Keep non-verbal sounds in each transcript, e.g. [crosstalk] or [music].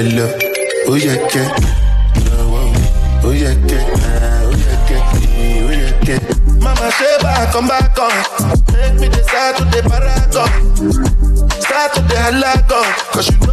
ẹ lọ ó yẹ kẹ́ ó yẹ eh, eh, mama ṣe bákan bákan take me dey Saturday paragon Saturday alagon. Cause you know.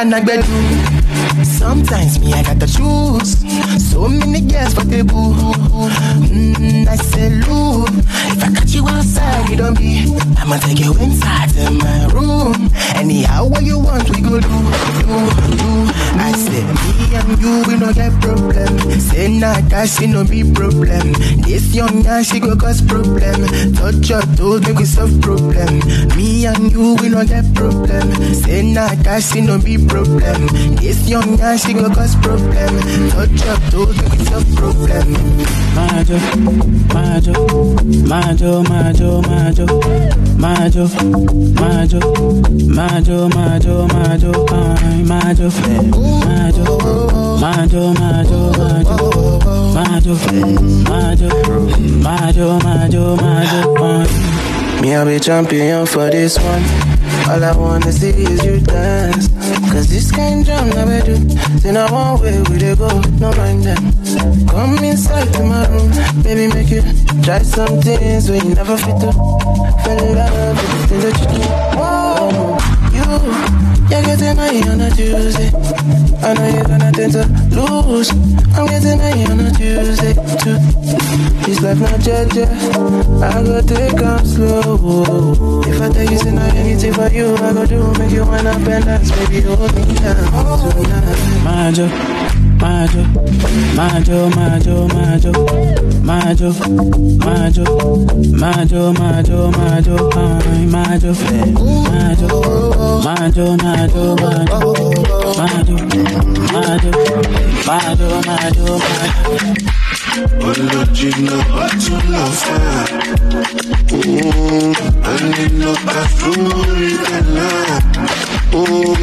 anagbedu. Do, do. I say, me and you, we no get problem. Say nah, that she no be problem. This young man, she go cause problem. Touch your toes, make we solve problem. Me and you, we no get problem. Say nah, that she no be problem. This young man, she go cause problem. Touch your toes, make we solve problem. Majo, Majo, Majo, Majo, Majo, Majo, Majo, Majo, Majo, Majo, ay, majo majo majo majo majo majo majo majo majo majo. Me, I'll be champion for this one. All I wanna see is you dance. Cause this kind drum never do. Then I want where we they go, no mind them. Come inside to my room, baby, make it try some things we never fit to. Fell in love with the things that you do. Whoa you, you're getting money on a Tuesday. I know you're gonna tend to lose. I'm getting money on a Tuesday too. This life not judge I go take on slow. If I tell you say not anything for you, I go do make you up and dance, baby, hold me down tonight. Majo, Majo, Majo, Majo, Majo, Majo, Majo, Majo, Majo, Majo, ay, Majo, Majo, Majo, Majo, Majo, Majo, Majo, Majo, Majo, Majo. Olójìnà ọ̀túnlọ̀ fẹ́. Ẹni ló ká fún orí Ooh,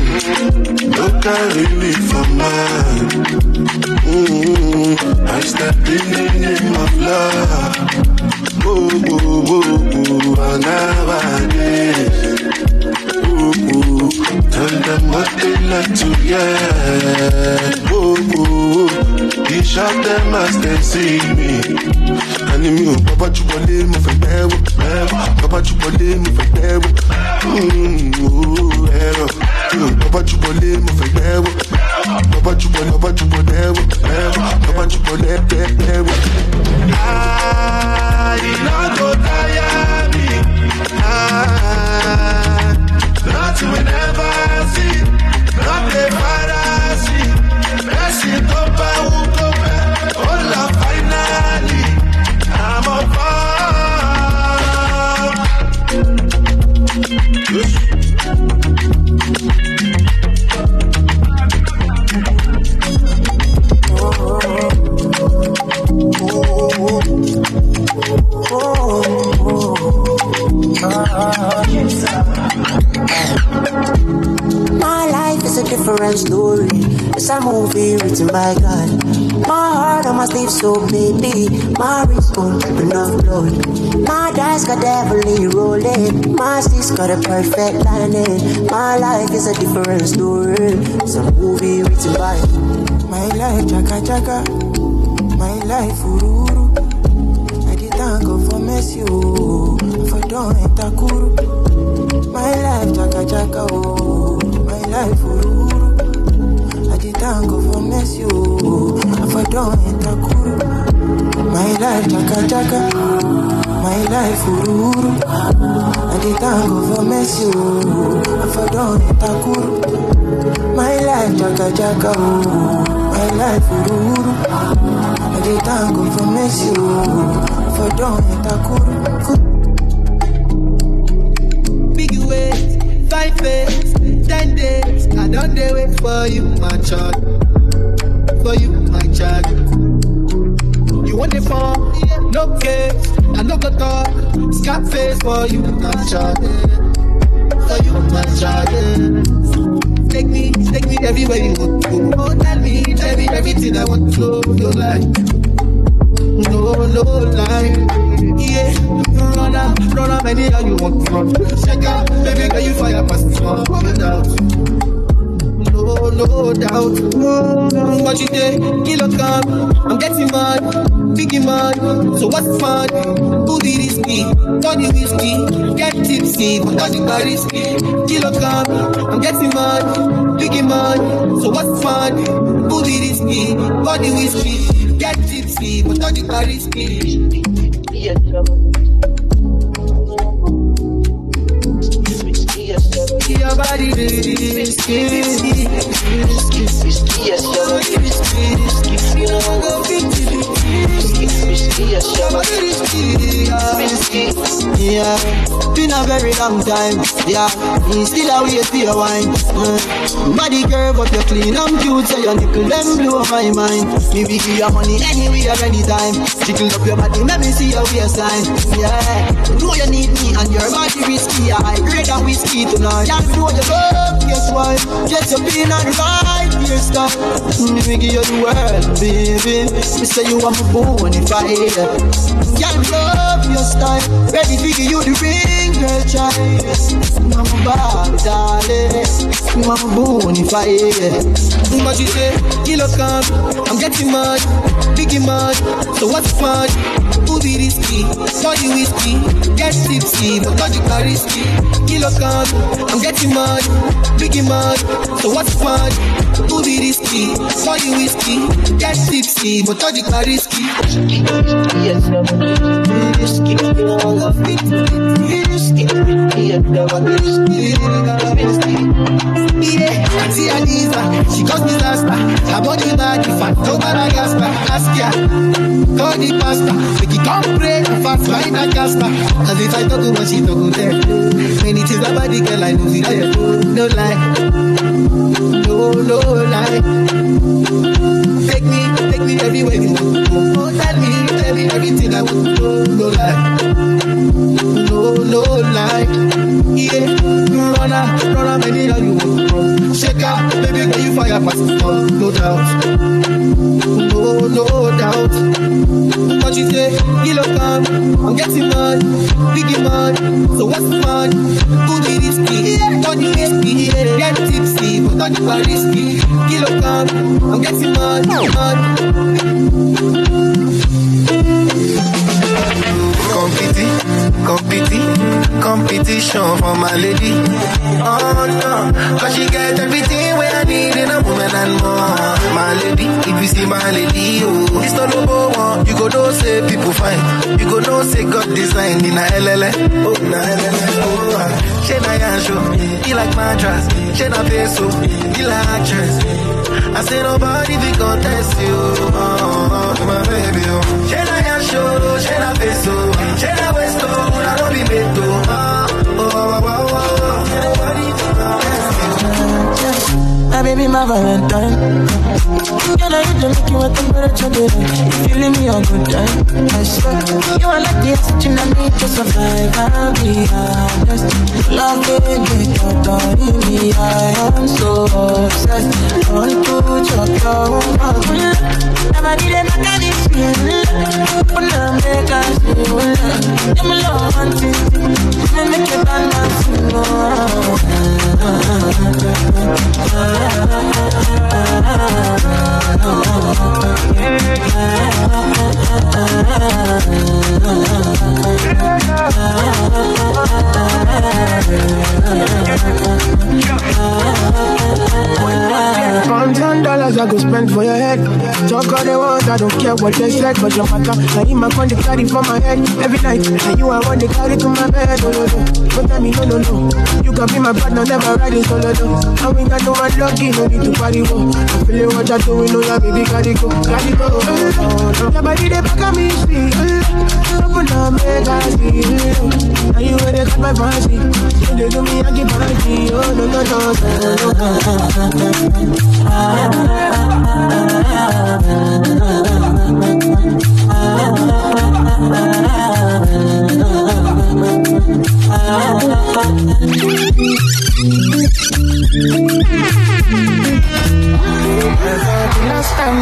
no carry me for man. Ooh, I step in the name of love. Ooh, ooh, ooh, ooh, I never did. Oh, oh, tell them what they like to hear. Oh, oh, he shot them as they see me. Àní mi ò bàbá jù wọlé mo fẹ́ bẹ́ẹ̀ wò bẹ́ẹ̀. Bàbá jù wọlé mo fẹ́ bẹ́ẹ̀ wò. Bàbá jù wọlé. Bàbá jù bàbá. Not will never see, not the father see. Blessing to power, to all love. So baby, my wrist won't enough blood. My dice got heavily rolling. My sticks got a perfect landing. My life is a different story. It's a movie written by my life, chaka chaka. My life, ururu. I did thank God for mercy, oh. For don't enter kuru. My life, chaka chaka, oh. My life, ururu. God for mercy, oh. For don't enter. My life, chaka chaka. My life, ururu. Did thank God for mercy, oh. For don't enter. My life, chaka chaka. My life, ururu. Dey thank God for mercy, oh, for don't enter Big ways, five face, ten days. I don't dey wait for you, my child. For you, my child. You want the phone? No case, I no go talk. Scarface for you, my child. For you, my child. Take me, take me everywhere you want to. Oh, tell me, tell me everything I want to. Your life, no, no lie. Yeah, run out, run out, anyhow you want to run. Check out, baby, can you fire past the one? No doubt no, doubt. What you say, kilo come, I'm getting mad, biggie mad. So what's fun? Did risky? Body whiskey, get tipsy, but not the risky. Kilo come, I'm getting mad, biggie mad. So what's fun? Did risky? Body whiskey, get tipsy, but not the risky. Your body risky, your body risky, risky. Yeah, been a very long time. Yeah, me still a for your wine. Mm. Body curve but you clean and cute, so your nipple them blow my mind. Me we give you money anywhere, anytime. Tickle up your body, let me see your waistline. Yeah, know you need me and your body risky. I grade and whiskey tonight. Yeah, know you love, guess why? Get your pin and right stop. Me give you the world, baby. Me say you want my bone if I hate Yeah, love your style. Ready to give you the ring, girl, child. Mama bad, darling. Mama bonify. But you say, kilo come, I'm getting mad, biggie mad. So what's fun? Who be risky? Body whiskey, get tipsy, but not the risky. Kilo come, I'm getting mad, biggie mad. So what's fun? Who be risky? Body whiskey, get tipsy, but not the risky. Yes, I'm risky. You know I love it. Risky. Yeah, Auntie Anisa, she got disaster. Her body bad, if I don't Madagascar, ask ya. Call the pastor, make it come pray, fast find a casper. Cause if I talk too much, she talk good there. Many things about the girl, I know it, I no lie. No, no lie. Take me, take me everywhere you go. Oh, tell me, tell me everything I want no lie. No, no lie. Yeah, runner, runner, many are you want from. Shake up, baby, can you fire past the No doubt, no, no doubt. What you say, kilo come, I'm getting mad, biggie mad. So what's fun? Who did risky? Don't you risky? Get tipsy, but don't you risky? Kilo come, I'm getting mad, mad competi, competi, competition for my lady. Oh no, cause she get everything where I need in a woman and more. My lady, if you see my lady, oh, it's not number one. You go know say people fine. You go know say God design in a LLA. Oh, na LLA. Oh, ah. she na yansho, he like mattress. She na peso, he like actress. I say nobody be contest you, oh, oh, oh, my baby, oh. She na yansho, she na peso. Westo, una no baby, my Valentine. Girl, I hit the make you a temperature day. Feeling me a good time. I swear, you are like the oxygen I need to survive. I'll be honest. Love it, make your body me. I am so obsessed. To chop your own Never did it I did feel. When I make us feel. I'm alone, hunting. Make you dance, Pounds what they said, but your matter. I need my want to carry for my head every night. And you I want to carry to my bed, oh no no. But tell me no no no. You can be my partner, never riding oh, solo no. I ain't got no one lucky no need to party go. I'm feeling what you're doing, no yeah, baby, carry go, carry go. Oh, oh, oh. Your body they back at me, see. Open up, make I see. Now you where they cut my fancy. You they do me, I give party. Oh no no no no.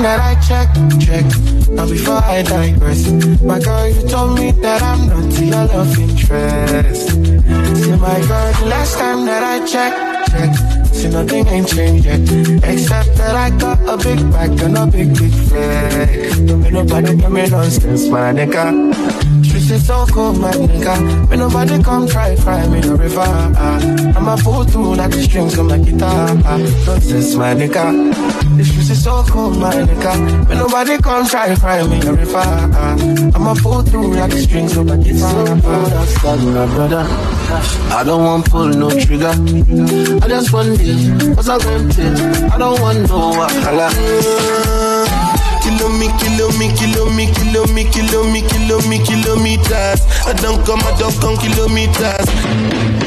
That I checked, checked, now before I digress, my girl, you told me that I'm not your love interest. See, my girl, the last time that I checked, checked, see, nothing ain't changed yet, except that I got a big back and a big, big. Don't make nobody me nonsense, my nigga. Is so cold, my nigga. When nobody come try fry me the river. ah. I'ma pull through like the strings on my guitar. Nonsense, my nigga. Streets is so cold, my nigga. When nobody come try fry me the river. ah. I'ma pull through like the strings on my guitar. God, my brother. I don't want pull no trigger. I just want this, cause I'm empty. I don't want no wahala. Kilo me, kilo me, kilo me, kilo me, kilo me, kilo me, kilometers. I don't come, I don't come kilometers.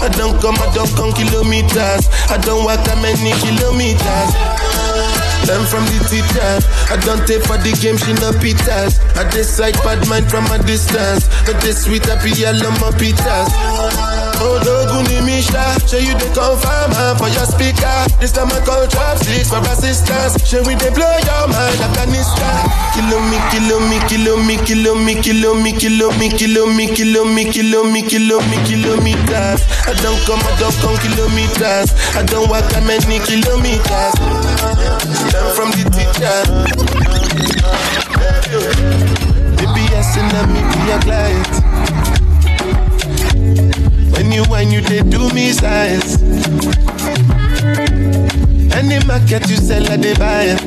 I don't come, I don't come kilometers. I don't walk that many kilometers. Learn from the teacher. I don't take for the game, she no pitas. I decide bad mind from a distance. But this sweet happy yellow my pitas. Oh, Doguni Misha, show you the confirm her for your speaker. This time I call chopsticks for assistance. Show we they blow your mind a niska. Kilo me, kilo me, kilo me, kilo me, kilo me, kilo me, kilo me, kilo me, kilo me, kilo me, kilometers. I don't come, I don't come kilometers. I don't walk that many kilometers. Learn from the teacher. Baby, and let me be client. When you whine, you do me size. Any market you sell, I they buy it.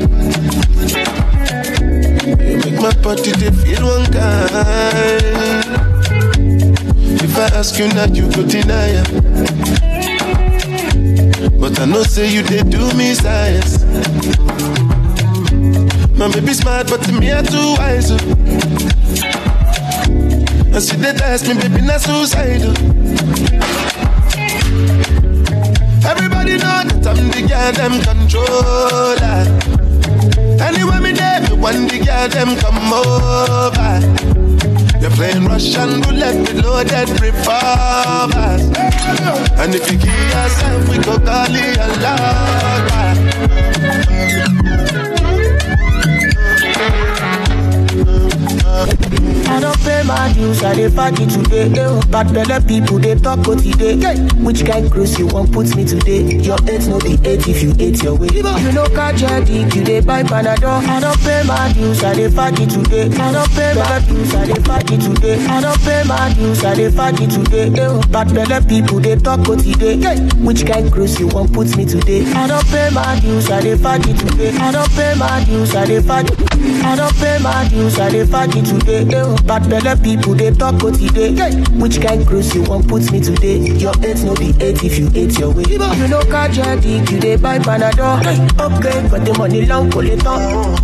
You make my body they feel one kind. If I ask you now, you go deny it. But I know say you they do me size. My baby smart, but to me I too wise. And she did ask me, baby, not suicidal. Everybody know that I'm the girl them controller. Anywhere me there, me want the girl them come over. You're playing Russian roulette with loaded revolvers. And if you give yourself, we go call it a I don't pay my dues, I dey party today. Eh, Bad belly people, they talk go today. Hey, which kind cruise you want put me today? Your eight no be eight if you ate your way. You know catch your dick, you dey buy Panadol. I don't pay my dues, I dey party today. I don't pay my dues, I dey party today. I don't pay my dues, I dey party today. Eh, Bad belly people, they talk go today. Hey, which kind cruise you want put me today? I don't pay my dues, I dey party today. I don't pay my dues, I dey party. I don't pay my dues, I dey party today. Eh, Bad belly people, they talk go today. Which kind cruise you want put me today? Your eight no be eight if you ate your way. You know catch your dick, you dey buy Panadol. Okay, but the money long collector.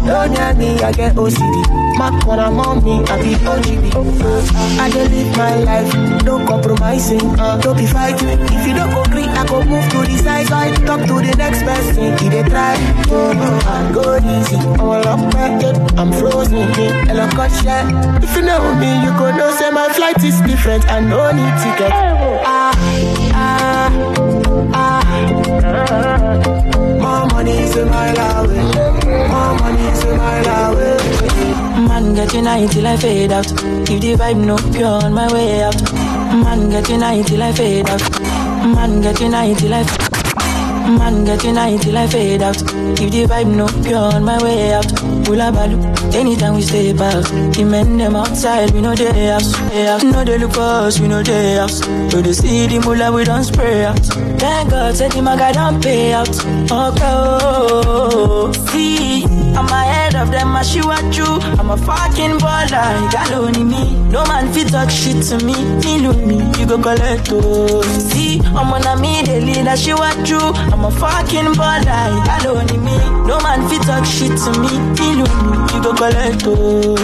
Don't near me, I get OCD. Mac when I'm on me, I be OGB. I dey live my life, no compromising, uh, don't be fighting. If you don't agree, I go move to the side, side. Talk to the next person, he dey try. Oh, no, I go easy, all up packet, I'm frozen, and I cut shit. If you know me, you go know say my flight is different, I no need ticket. Ah, ah, ah. More money is a mile away, more money is a mile away. Man getting high till I fade out. If the vibe no pure on my way out. Man getting high till I fade out. Man getting high till I. Man getting high till I fade out. If the vibe no pure on my way out. Pull a balu. Anytime we stay out. The men them outside, we know they house. They. No they look for us, we know they house. So they see the mullah, we don't spray out. Thank God, said the maga don't pay out. Okay, oh, oh, oh. see, I'm ahead of them, I shoot at you. I'm a fucking baller, got only me. No man fit talk shit to me. Me know me, you go collect oh. See, I'm on a me, they lead a shoot at you. I'm a fucking baller, got only me. No man fit talk shit to me. Me know me, you go collect oh.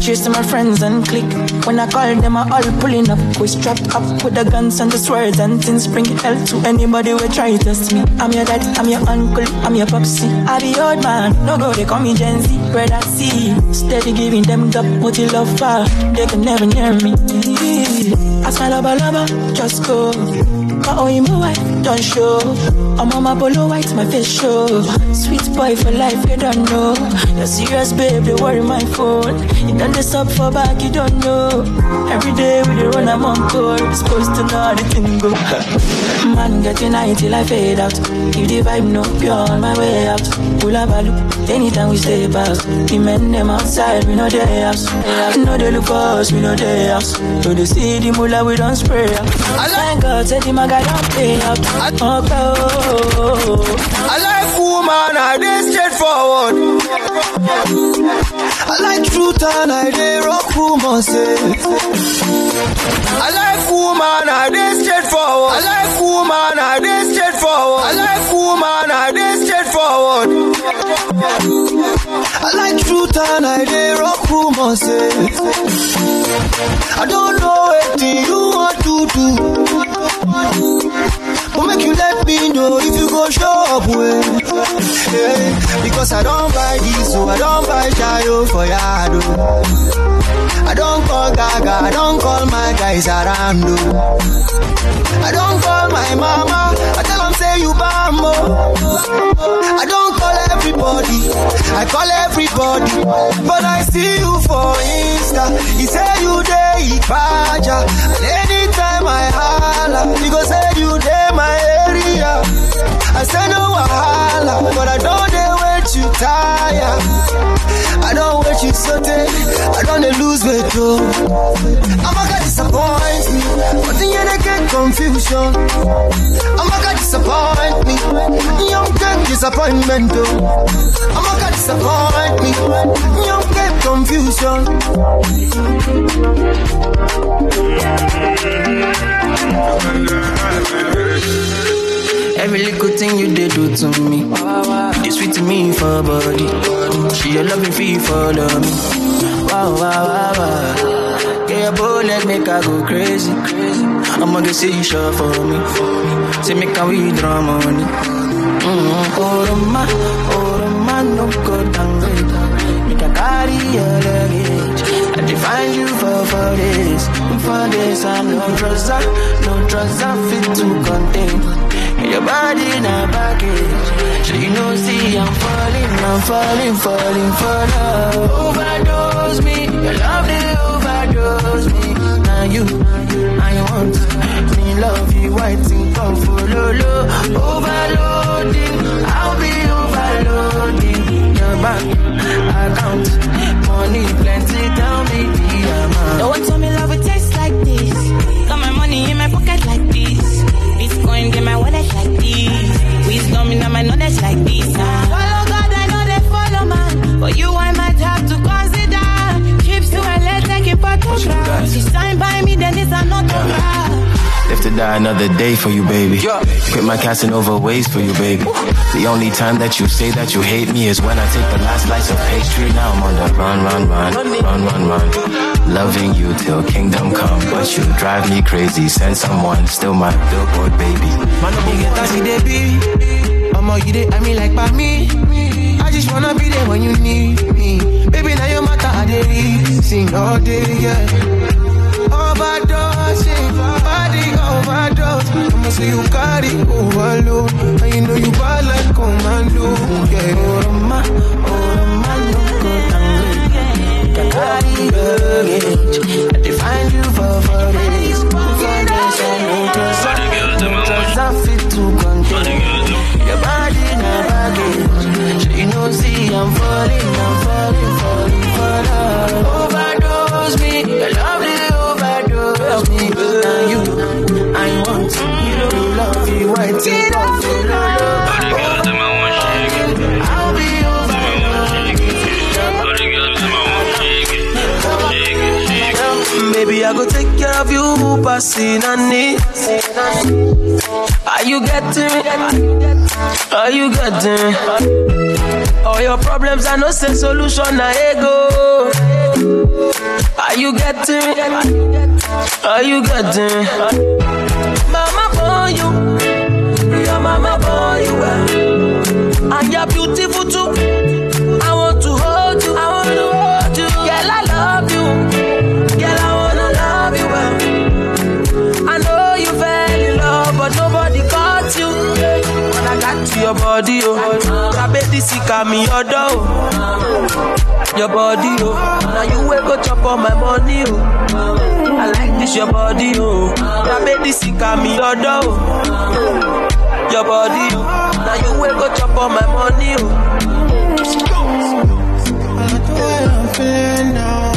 Chase to my friends and click. When I call them, I all pulling up. We strapped up with the guns and the swords and things. Bring hell to anybody who try to test me. I'm your dad, I'm your uncle, I'm your popsy. I be old man, no go, they call me Gen Z. Brother C, steady giving them the you love. They can never near me. I smile lover, lover, just go. Own my wife, don't show. I'm on my polo white, my face show. Sweet boy for life, you don't know. You're serious, babe, they worry my phone. You done this up for back, you don't know. Every day we dey run, I'm on call. Supposed to know the thing go. [laughs] Man, getting high till I fade out. If the vibe no pure on my way out. Pull up a look, anytime we stay out. The men them outside, we know they house. know they look for us, we know they house. So they see the mullah, we don't spray out. Thank God, said the maga don't pay out. Okay, oh. oh, oh, oh. I like woman, I straightforward. I like truth and I dey rock rumors. I like woman, I dey straightforward. I like woman, I dey straightforward. I like woman, I dey straightforward. I like truth and I dey rock rumors. I don't know what you want to do. But make you let me know if you go show up well. Eh? Yeah, because I don't buy this, so I don't buy Chayo for Yado. Oh. I don't call Gaga, I don't call my guys around. oh. I don't call my mama, I tell them say you bambo. Oh. I don't call everybody, I call everybody. But I see you for Insta, he say you dey Ipaja. I say no wahala, but I don't dey wait you tire. I don't wait you sote, I don't dey lose weight oh. I'ma disappoint me, but then you get confusion. I'ma disappoint me, you don't get disappointment oh. I'ma disappoint me, you don't get confusion. Every little thing you did do to me, it's sweet to me for body. She a loving fee follow me. Wow, wow, wow, wow. Yeah, your bullet make her go crazy. I'ma get see sure for me. Say me can we draw money. Mm-hmm. Oh, Roma, oh, Roma, no good, go down Make a carry your luggage. I define you for for this, for this. I no trouser, no trouser fit to contain. Your body in a baggage. So you know, see, I'm falling, I'm falling, falling for love. Overdose me, your love they overdose me. Now you, I want me love you, and come follow low. Overloading, I'll be overloading. Your bank account, money plenty, tell me the amount. No one told me love would taste like this. Got my money in my pocket like this coin, get my wallet like this. Wisdom in my knowledge like this. Ah. Follow God, I know they follow man. But you I might have to consider. Trips to LA, take a photograph. She signed by me, then it's an autograph die another day for you, baby. Quit my Casanova ways for you, baby. The only time that you say that you hate me is when I take the last slice of pastry. Now I'm on the run, run, run, run, run, run. Loving you till kingdom come, but you drive me crazy. Send someone, still my billboard baby. Man, no get that they be. I'ma get it, I mean like by me. I just wanna be there when you need me. Baby, now your matter, I dey sing all day, yeah. I'ma say you carry overload, and you know you bad like commando, yeah. Oh, my, oh, my, oh, no go Are you getting? All your problems, I no say solution, I ego. Are you getting? Are you getting? Mama born you, your mama born you and you're beautiful too. Body, oh, Kabedi sika me your door, your body, oh. Now you wake up chop on my money, oh. I like this your body, oh. Kabedi sika me your door, your body, oh. Now you wake up chop on my money, oh. I'm feeling now.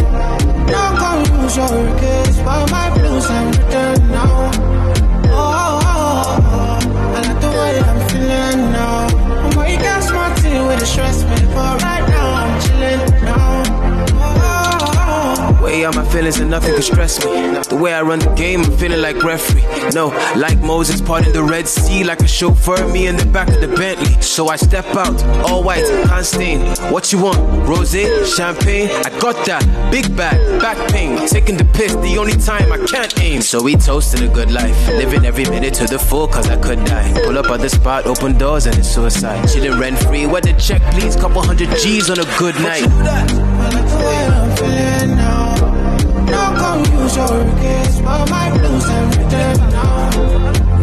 No confuse your case, but my out my feelings and nothing can stress me. The way I run the game, I'm feeling like referee. No, like Moses parting the Red Sea, like a chauffeur, me in the back of the Bentley. So I step out, all white, can't stain. What you want? Rose, champagne? I got that. Big bag, back pain. Taking the piss, the only time I can't aim. So we toasted a good life. Living every minute to the full, cause I could die. Pull up at the spot, open doors, and it's suicide. Chilling rent free, where the check, please? Couple hundred G's on a good night. No confuse your case, but my blues I'm written now.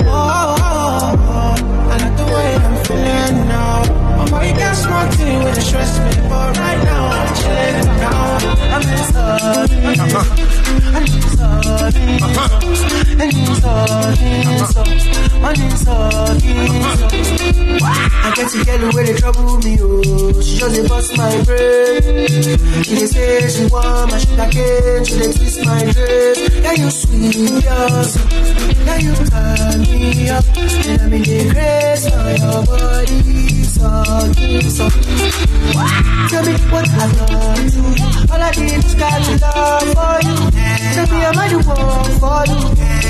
Oh, oh, oh. I like the way I'm feeling now. I'm way got smarty with the stress me, but right now I'm chilling now. I'm in I'm in and it's so, and it's so, To get where they trouble me, oh. She just dey bust my brain. She dey say she want my sugar cane. She dey twist my drape. Yeah, you sweet, yes. Yeah, you turn me up. And I'm in the grace for your body. So, so. Tell me what I love to. All I did was got to love for you. Tell me am I the one for you?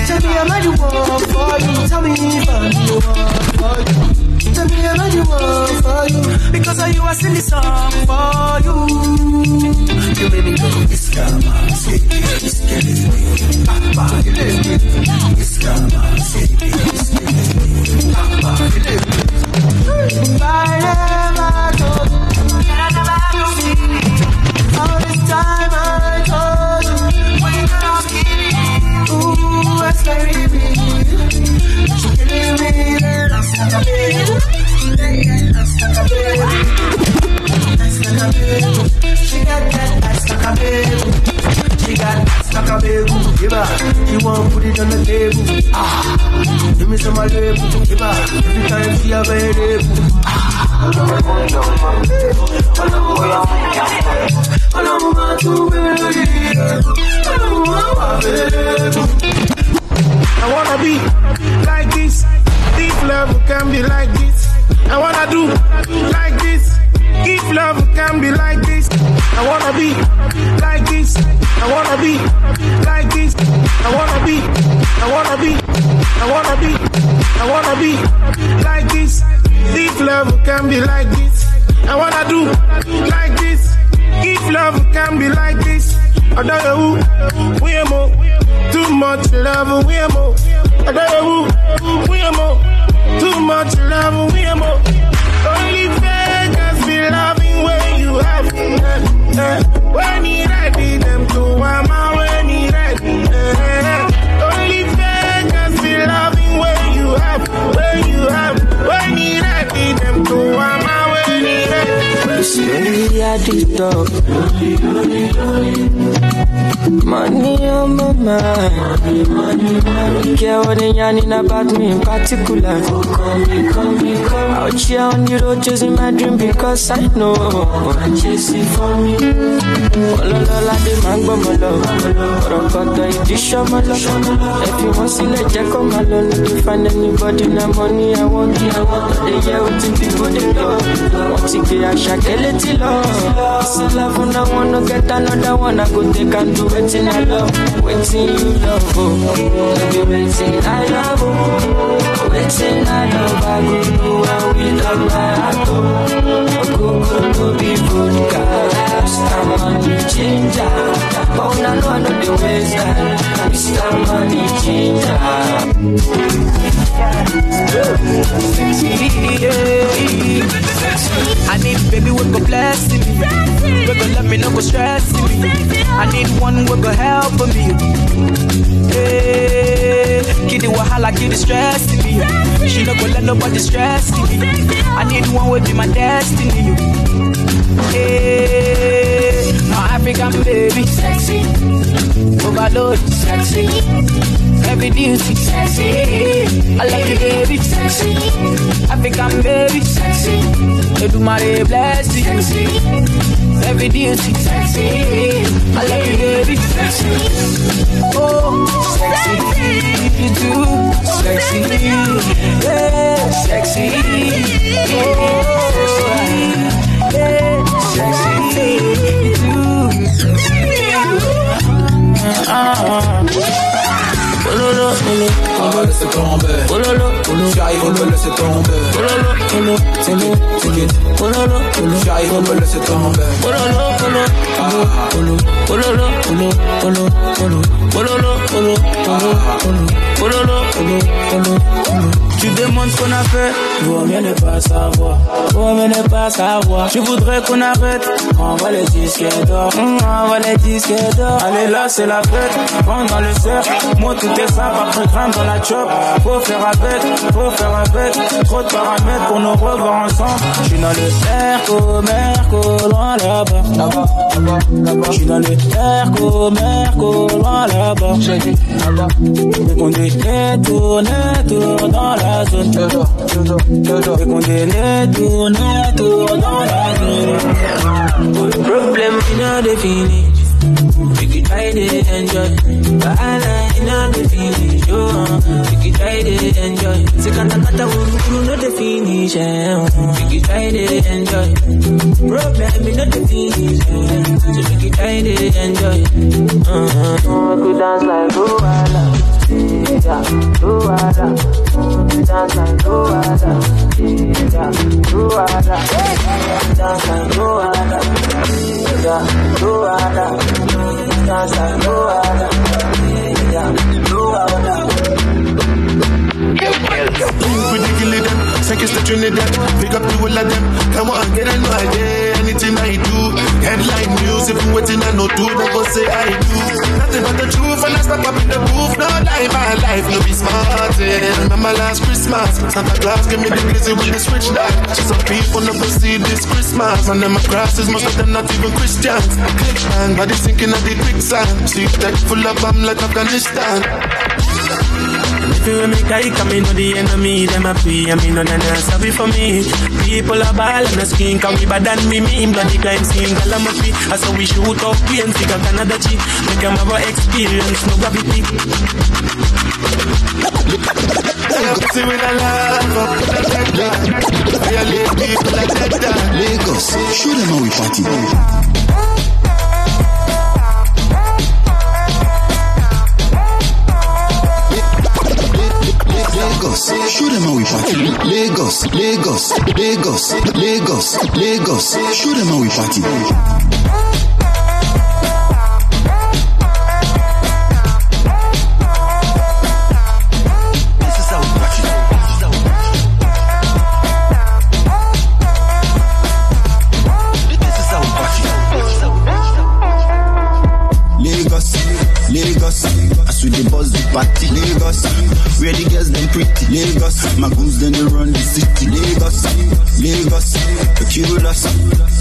Tell me am I the one for you? Tell me if I'm the one for you. Tell me am I the one for you? Because of you I sing this song for you. You made me go this come on, say this girl is me. Papa, you let me. This come on, say this girl is me. Papa, you let me. If I you, see all this time I told you when you're not skinny. Ooh, that's scary me. She killing me, that's like a baby. That's like a baby. That's like a baby. She got that, that's like a baby. She got that's like a baby. Give her, you want put it on the table. Ah, give me some of the label. Give her, every time she available. I wanna be like this. If love can be like this. I wanna do like this. If love can be like this. I wanna be like this. I wanna be like this. I wanna be. I wanna be. I wanna be. I wanna be like this. If love can be like this, I wanna do like this. If love can be like this, I don't know who we are more. Too much love, we are more. We are more. Too much love, we are more. Only beggars be loving when you have eh, eh. When he ready, them to am when he ready. eh. Only beggars be loving when you have, when you have, when he ready, them to am when he ready. Slowly I did talk. Money on my mind. Don't care what they yarning about me in particular. Out here on the road chasing my dream because I know. Chasing for me. Ololola de lọ. Ọ̀rọ̀kọ̀tọ̀ ìdí ṣọ́mọ́ lọ. Ẹ fi wọ́n sílẹ̀ jẹ́ kó máa lọ. No dey find anybody na money I want. Ọ̀dẹ̀ yẹ o ti fi bóde lọ. Wọ́n ti gbé àṣà kẹ́lẹ́ tí lọ. This love una wanna get another one. I go take and do wetin I love. Wetin you love o. No be wetin I love o. Wetin I love I go do and without my heart o. I need baby me. Me, go stress me. I need one we go help me. Hey, stress me. She go let nobody stress me. I need one will be my destiny. Hey, my African baby, sexy, overload, sexy, heavy duty, sexy. I love you, baby, sexy, African baby, sexy. Edumare bless you, sexy, heavy duty, sexy. I love you, baby, sexy. Oh, sexy, you too, oh, sexy, yeah, laisse tomber. Oh j'arrive, me laisse tomber. Oh c'est c'est. Oh laisse tomber. Oh oh oh oh oh oh oh oh tu demandes ce qu'on a fait vaut mieux ne pas savoir, vaut mieux ne pas savoir. Je voudrais qu'on arrête, envoie les disques d'or, envoie les disques d'or. Allez là, c'est la fête, prends dans le cercle, moi tout est simple, après grimpe dans la chop. Faut faire avec, faut faire avec, trop de paramètres pour nous revoir ensemble. Je suis dans le Merco, Merco, loin là-bas, là-bas, là-bas, là-bas. Je suis dans le Merco, Merco, loin là-bas, là-bas. Dès qu'on détourne, tourne dans la zone. Qu'on zone. Problem all the finish. We could try to enjoy. Bahala in all the finish. Oh, we could try to enjoy. Sekata kata wuru no the finish. eh, could try to enjoy. Problem in all the finish. So we could try to enjoy. Uh-huh. Dance like Luala. Yeah, Luala. Dance like Luala. Yeah, Luala. Dance like Luala. Yeah, Like Luala. Yeah, Luala. Ridiculous them, seconds to Trinidad. Pick up the whole of them. Come on, get a no idea. Anything I do, headline news. If you waiting, I know do. They say I do. Nothing but the truth, and I stop up in the booth. No lie, my life, no be smart. Remember last Christmas, Santa Claus gave me the glizzy with the switch that. Some people never see this Christmas, and them crosses, most of them not even Christians. Click bang, body sinking at the quicksand. See tech full of bomb like Afghanistan. You make I come in, the enemy, them a pray, I mean, no, no, sorry for me. People are ball and a skin, can we bad than me, me, in bloody crime scene, girl, I'm a free. I saw we shoot up, we and figure Canada cheap. Make them have experience, no gravity. See with a love up people like that Lagos, show them how we party. Lagos, show them how we party. Lagos, Lagos, Lagos, Lagos, Lagos, show them how we party. Where the girls them pretty. Lagos, my goons then they run the city. Lagos, Lagos, the kill us.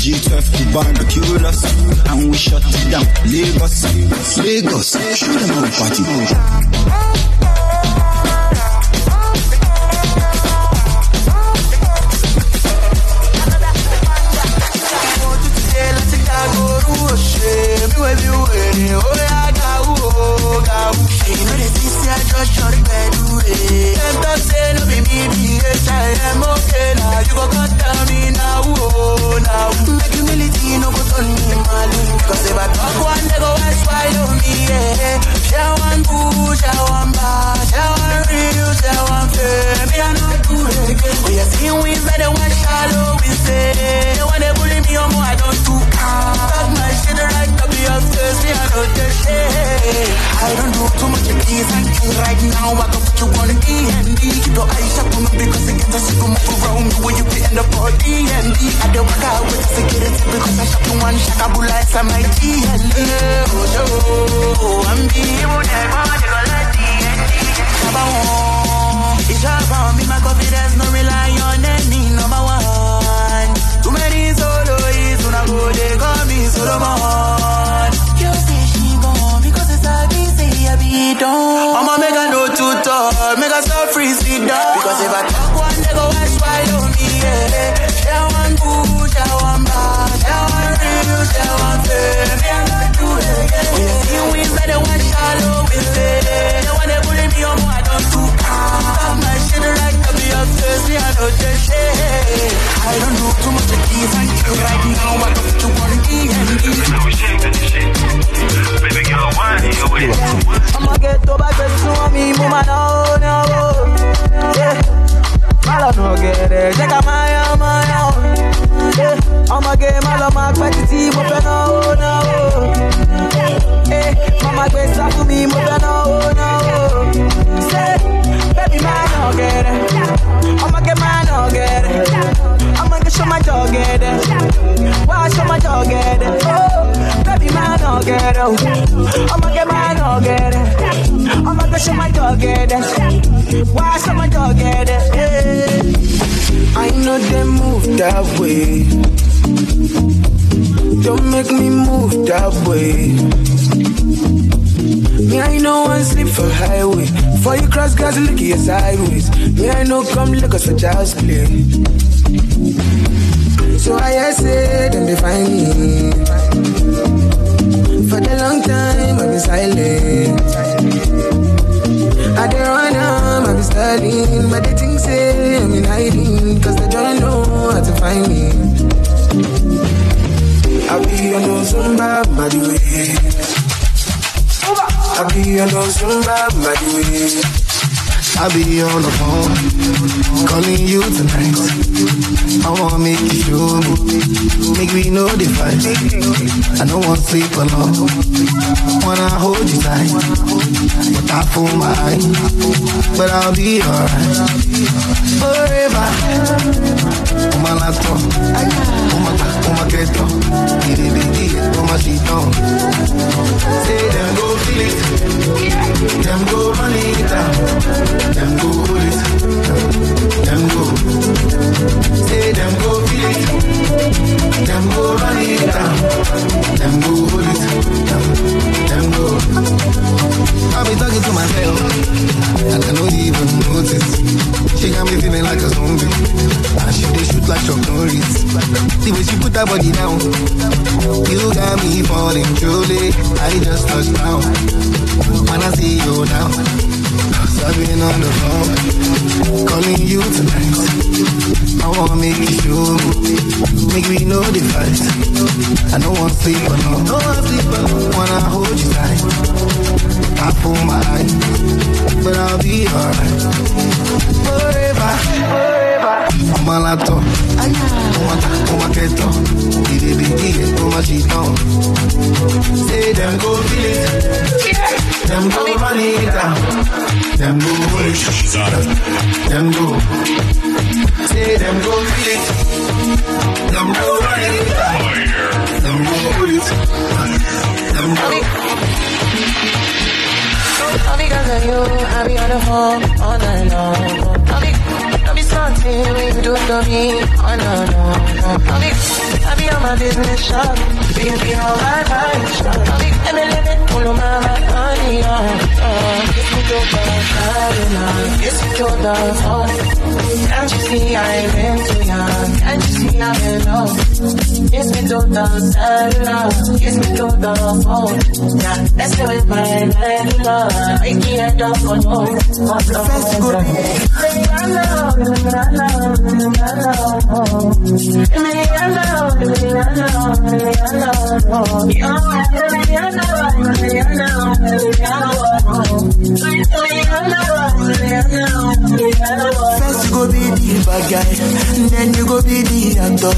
G12 to barbecue us, and we shut it down. Lagos, Lagos, show them how we party. The way you be in the body and D. I don't work out with security because I shot you one shakabula it's a my G D. Oh, I'm B. It's all about me, my confidence, no rely on any number one. Too many soloists, when I go, they call me Solomon. You say she gone because it's a busy, I be done. I'ma make a no too tall, I know this shit. I don't do too much of these, and you right now, I don't put you on D and D. Baby girl, why you with I'ma get to back to me, mama no no. Yeah. Malo no get it, check out my own, my Yeah. I'ma get malo my quantity, mo fe no no. Eh, mama get stuff to me, mo fe no no. Say, baby man no get it. I'ma get man no get it. I'ma get show my dog get it. Why show my dog get it? Oh, baby man no get it. I'ma get man no get it. I'ma go show my dog get it. Why show my dog get it? Yeah. I know they move that way. Don't make me move that way. Me, I know one sleep for highway. For you cross gas, look at your sideways. Me, I know come look at us a child's play. So I say, them they find me. For the long time, I've been silent. I dey run am, I be studying, but they think say I'm in hiding, cause they don't know how to find me. I be on no Zumba, by the way. I be on no Zumba, by the way. I be on the phone, calling you tonight. I wanna make you show me, make know the fight. I don't want to sleep alone, wanna hold you tight, but I fool my but I'll be alright. Forever, on my laptop, on my on my keto, get it, get it, on my sheet on. Say them go feel it, them go run it down. Them go hold it, them go. Say them go feel it, them go run it down. Them go hold it, them go. I be talking to myself, and I don't even notice. She got me feeling like a zombie, and she they shoot like Chuck Norris. The way she put that body down, you got me falling truly. I just touched down when I see you now. I've been on the phone, calling you tonight. I wanna make you show make we know the fight. I don't want sleep alone. Wanna hold you tight, I pull my eye, but I'll be alright. Forever, forever. I'm a lato, I'm a, I'm a keto. Didi didi, I'm a chito. Say them go feel it, them go run it down, them go hold it, them go. Say them go feel it, them go run it them go hold it, them go. Because of you, I be on the phone all night long. Don't be, don't be salty when you do it to me. Oh no, no, no. Don't be, I be on my business shop. Be be on my my on. Uh, kiss me. Can't you you in love? Me me. I go First you go be the bad guy, then you go be the actor.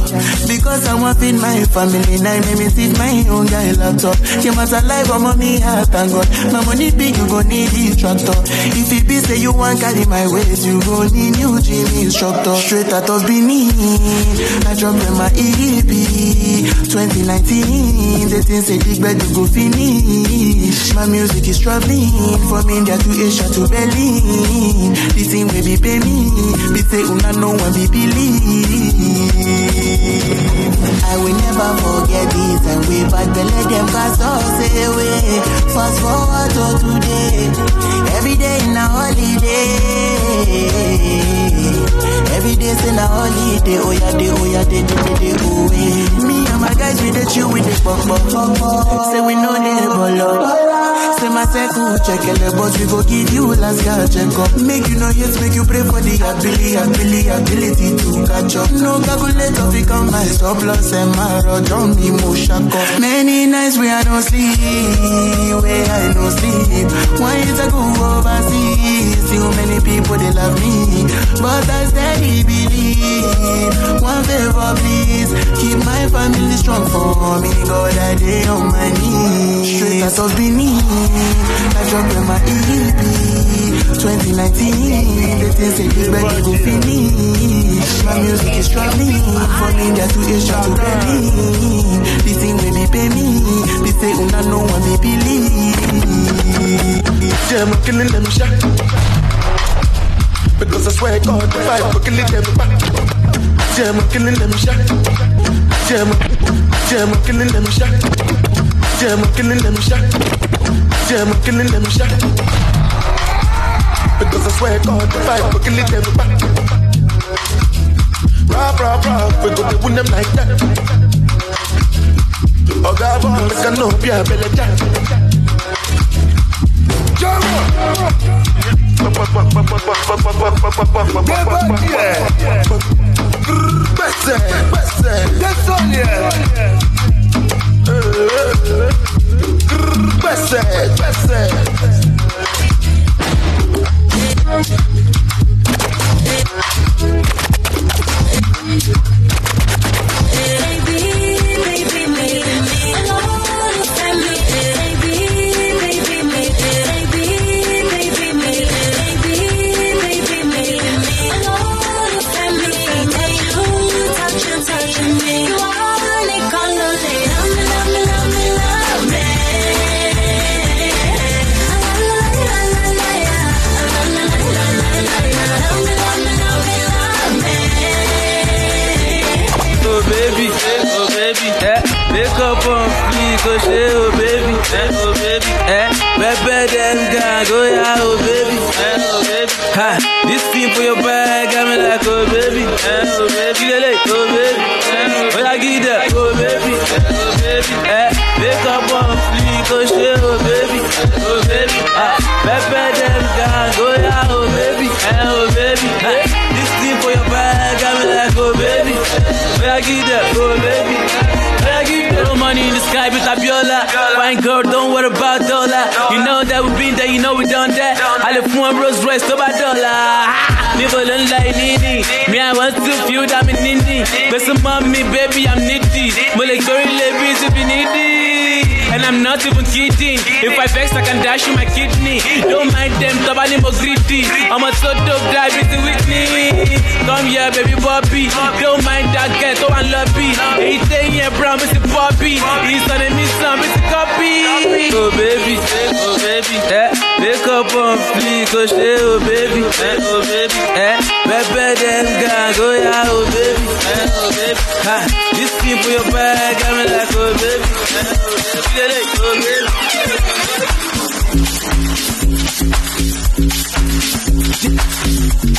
Because I want feed my family, now make me my own guy laptop. You must alive, I'm on me heart, thank God. My money big, you go need the tractor. If it be say you want carry my weight, you go need new gym instructor. Straight out of Benin, I drop them my EP. 2019, they think say big bed go finish. My music is traveling from India to Asia to Berlin. This thing will be pay me, be say una no one be believe. I will never forget this and we back the let them cast us away. Fast forward to today, every day in a holiday. Every day in a holiday, oh yeah, day, oh yeah, day, day, day, day, oh yeah. Me and my guys we the chill with the pop pop. Say we know the bolo. Say my circle check it, but we go give you last guy check up. Make you know yes, make you pray for the ability, ability, ability to catch up. No calculator fi come my stop loss and my road don't be shack. Many nights we I don't sleep, where I don't sleep. Why is I go overseas? How many people they love me, but I steady believe. One favor please, keep my family strong for me. God I day on my knees. Straight out of Benin, I drop in my EP. 2019, the things say big they go finish. My music is traveling from India to Asia to Berlin. This thing will be pay me, they say una no one may believe. Yeah, I'm killing them shot. Because I swear God, vibe, we're killing them back. Yeah, I'm killing them shot. I'm, yeah, I'm killing them shot. Yeah, I'm killing them shot. Yeah, I'm killing them shot. Because I swear God, the vibe, we're killing them back. Rah, rah, rah, we go to win them like that. Oh, God, boy, a no, be a belly jack. Oh one Rolls Royce to my dollar. People don't like Nini. Me, I want to feel that I'm Nini. But some mommy, baby, I'm needy. But like, sorry, ladies, if you needy. And I'm not even kidding. If I vex, I can dash you my kidney. Don't mind them, Tabani mo greedy. I'm a so dope, drive it with me. Come here, baby Bobby. Don't mind that girl, so I love it. He yeah, brown, Mr. Bobby. He's on a miss, Mr. Copy. Oh, baby, oh, baby. Eh, wake up on fleek, oh, shit, oh, baby. Eh, oh, baby. Eh, pepper them gang, oh, yeah, oh, baby. Eh, oh, baby. Ha, this thing for your bag, I'm like, oh, baby. Eh, oh, baby. Oh, baby.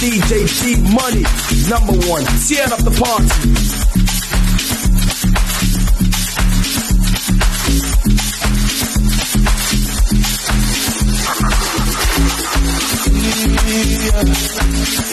DJ Dee Money, number one, tearing up the party. yeah.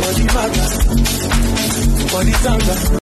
Body matter, body tanga.